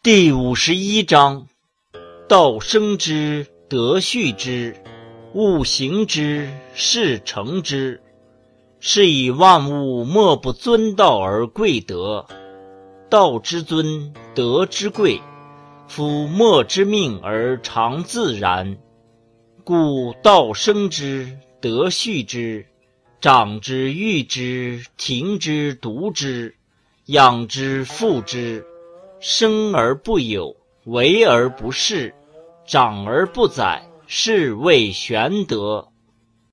第五十一章：道生之，德畜之，物行之，事成之。是以万物莫不尊道而贵德。道之尊，德之贵。夫莫之命而常自然。故道生之，德畜之，长之，育之，庭之，独之，养之，覆之。生而不有，为而不恃，长而不宰，是谓玄德。